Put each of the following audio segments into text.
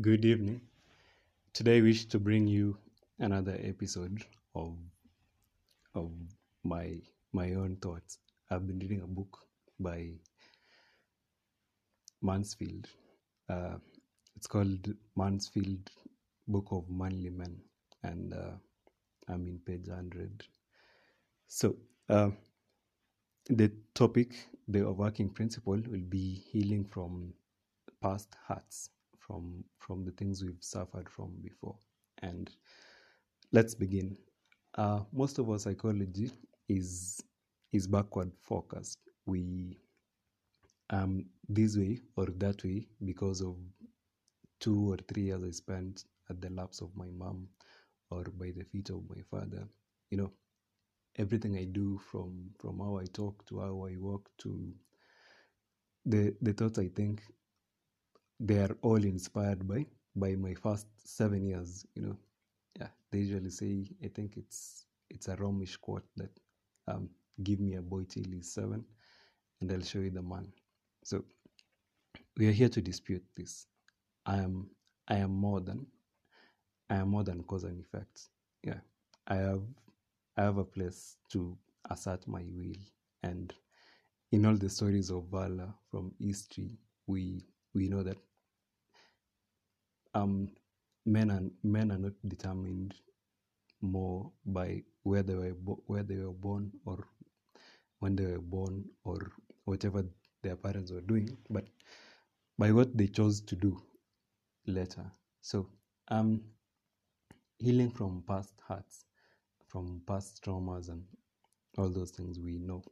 Good evening. Today, I wish to bring you another episode of of my my own thoughts. I've been reading a book by Mansfield. Uh, it's called Mansfield Book of Manly Men, and uh, I'm in page hundred. So, uh, the topic, the overarching principle, will be healing from past hurts, from from the things we've suffered from before. And let's begin. Uh, most of our psychology is is backward focused. We um this way or that way because of two or three years I spent at the laps of my mom or by the feet of my father. You know, everything I do from from how I talk to how I walk to the the thoughts I think they are all inspired by by my first seven years, you know. Yeah, they usually say I think it's it's a Romish quote that um give me a boy till he's seven and I'll show you the man. So we are here to dispute this. I am I am more than I am more than cause and effect. Yeah. I have I have a place to assert my will and in all the stories of valor from history we we know that um men are men are not determined more by where they were bo- where they were born or when they were born or whatever their parents were doing, but by what they chose to do later. So, um, healing from past hurts, from past traumas, and all those things we know.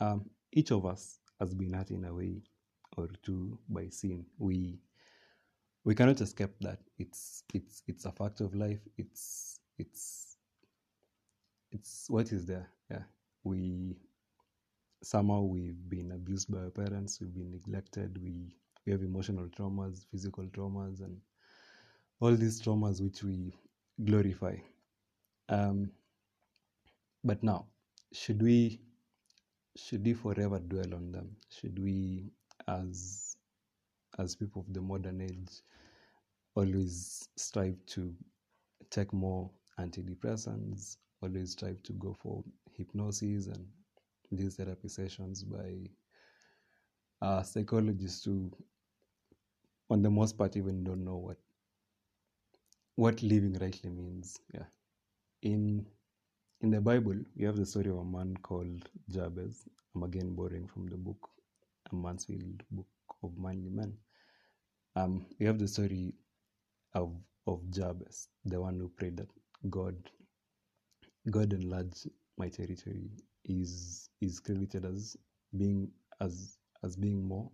Um, each of us has been hurt in a way or two by sin. We we cannot escape that. It's it's it's a fact of life. It's it's it's what is there. Yeah, we somehow we've been abused by our parents. We've been neglected. We we have emotional traumas, physical traumas, and all these traumas which we glorify. Um, but now, should we should we forever dwell on them? Should we, as as people of the modern age, always strive to take more antidepressants? Always strive to go for hypnosis and these therapy sessions by uh, psychologists who, on the most part, even don't know what what living rightly means. Yeah, in in the Bible, we have the story of a man called Jabez. I'm again borrowing from the book, Mansfield book of manly men. Um, we have the story of of Jabez, the one who prayed that God, God enlarge my territory. Is is credited as being as as being more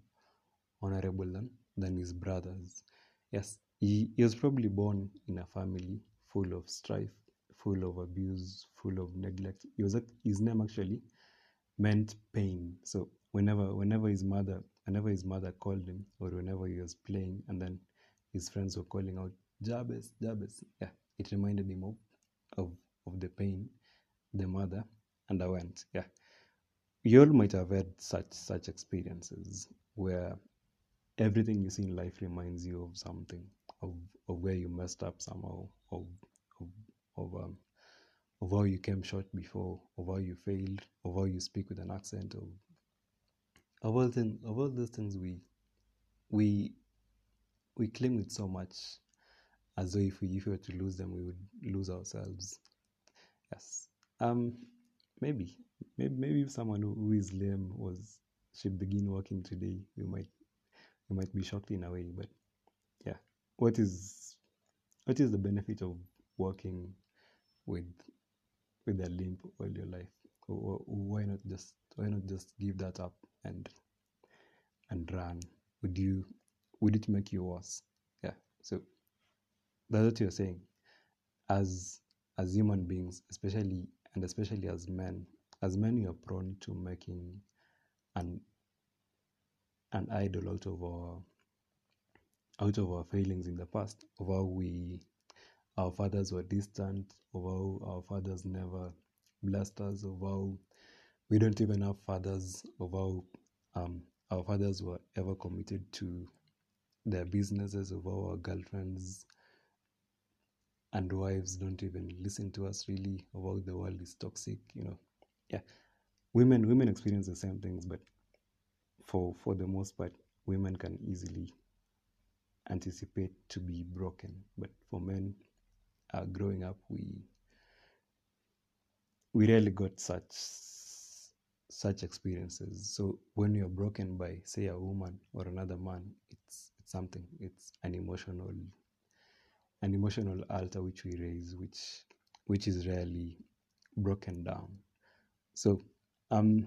honorable than than his brothers. Yes, he, he was probably born in a family full of strife, full of abuse, full of neglect. He was his name actually meant pain. So whenever whenever his mother whenever his mother called him or whenever he was playing and then his friends were calling out Jabez, Jabez, yeah, it reminded him of of, of the pain the mother underwent. Yeah. You all might have had such such experiences where everything you see in life reminds you of something, of, of where you messed up somehow, of of of um of how you came short before, of how you failed, of how you speak with an accent, of of all things, of all those things we we we cling with so much as though if we if we were to lose them we would lose ourselves. Yes. Um maybe maybe maybe if someone who, who is lame was should begin working today, we might we might be shocked in a way. But yeah, what is what is the benefit of working with with a limp all your life? Wh- Why not just why not just give that up and and run? Would you would it make you worse? Yeah. So that's what you're saying. As as human beings, especially and especially as men, as men we are prone to making an an idol out of our out of our failings in the past, of how we our fathers were distant, of how our fathers never blessed us, of how we don't even have fathers, of how um, our fathers were ever committed to their businesses of our girlfriends and wives don't even listen to us really about the world is toxic you know. Yeah. Women women experience the same things but for for the most part women can easily anticipate to be broken. But for men uh, growing up we we rarely got such such experiences. So when you're broken by say a woman or another man it's it's something it's an emotional an emotional altar which we raise which which is rarely broken down. So um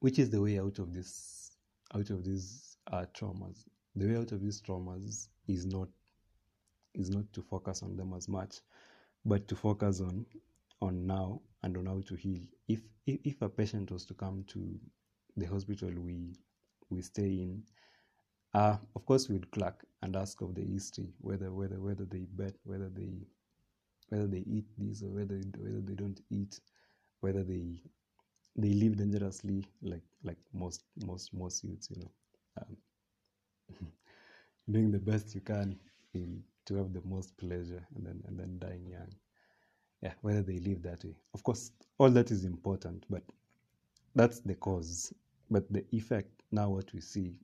which is the way out of this out of these uh, traumas? The way out of these traumas is not is not to focus on them as much but to focus on on now and on how to heal. If if, a patient was to come to the hospital we we stay in uh, of course we'd clack and ask of the history whether whether whether they bet whether they whether they eat this or whether whether they don't eat whether they they live dangerously like like most most most youths you know. Um, doing the best you can in to have the most pleasure and then and then dying young yeah. whether they live that way. Of course all that is important but that's the cause. But the effect now what we see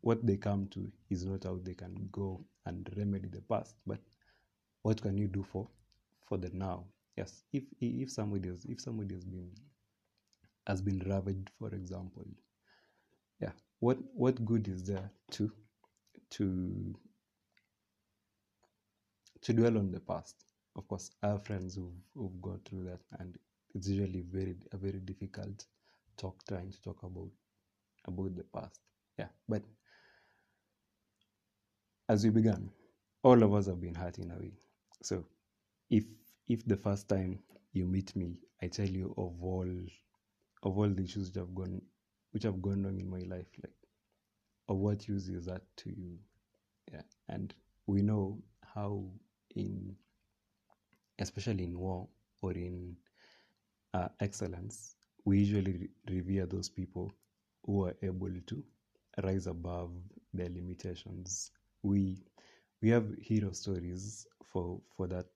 what they come to is not how they can go and remedy the past but what can you do for for the now? Yes. If if somebody has if somebody has been has been ravaged for example yeah what what good is there to to to dwell on the past of course i have friends who've, who've gone through that and it's usually very a very difficult talk trying to talk about about the past. Yeah but as we began all of us have been hurt in a way. So if if the first time you meet me i tell you of all of all the issues which have gone which have gone wrong in my life like of what use is that to you? Yeah and we know how in especially in war or in uh, excellence we usually re- revere those people who are able to rise above their limitations. We we have hero stories for for that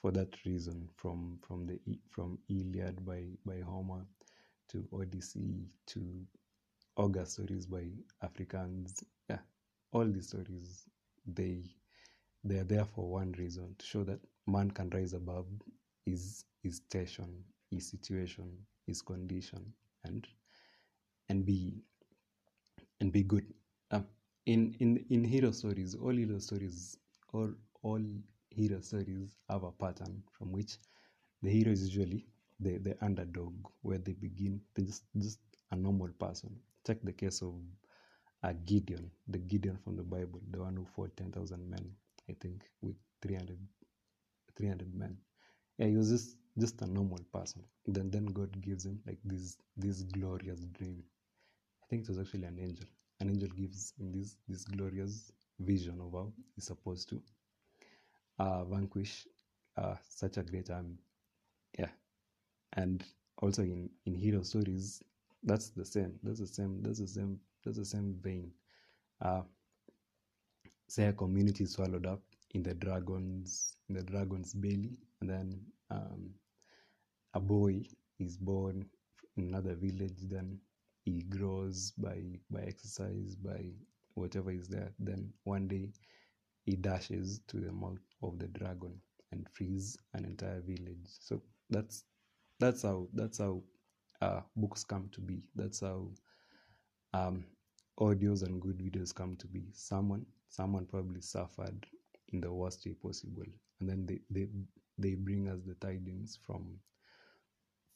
for that reason from from the from Iliad by by Homer to Odyssey to Ogre stories by Africans yeah all these stories they they are there for one reason to show that man can rise above his his station his situation his condition and and be and be good. Um, in in in hero stories all hero stories all all hero stories have a pattern from which the hero is usually the the underdog where they begin they're just just a normal person. Take the case of uh, gideon the gideon from the bible the one who fought 10000 men i think with 300 300 men. Yeah he was just just a normal person. Then then god gives him like this this glorious dream. I think it was actually an angel. An angel gives him this this glorious vision of how he's supposed to uh, vanquish uh, such a great army. Yeah. And also in in hero stories that's the same that's the same that's the same that's the same vein. Uh say a community swallowed up in the dragons in the dragon's belly and then um a boy is born in another village then he grows by by exercise by whatever is there then one day he dashes to the mouth of the dragon and frees an entire village. So that's that's how that's how uh, books come to be. That's how um, audios and good videos come to be someone someone probably suffered in the worst way possible. And then they they, they bring us the tidings from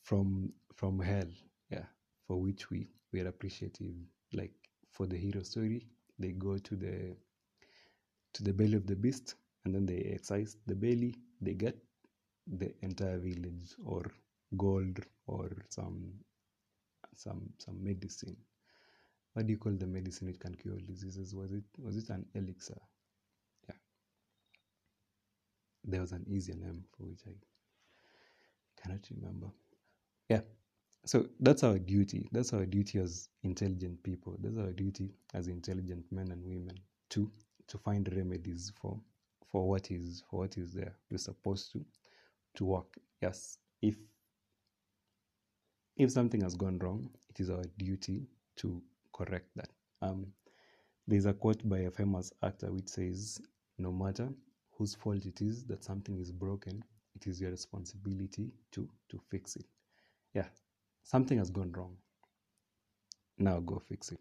from from hell yeah for which we we are appreciative. Like for the hero story they go to the to the belly of the beast and then they excise the belly they get the entire village or gold or some some some medicine what do you call the medicine which can cure diseases? Was it was it an elixir? Yeah. There was an easier name for which i cannot remember. Yeah. So that's our duty. That's our duty as intelligent people. That's our duty as intelligent men and women to to find remedies for for what is for what is there. We're supposed to to work. Yes. If if something has gone wrong it is our duty to correct that. Um there's a quote by a famous actor which says no matter whose fault it is that something is broken it is your responsibility to to fix it. Yeah something has gone wrong. Now go fix it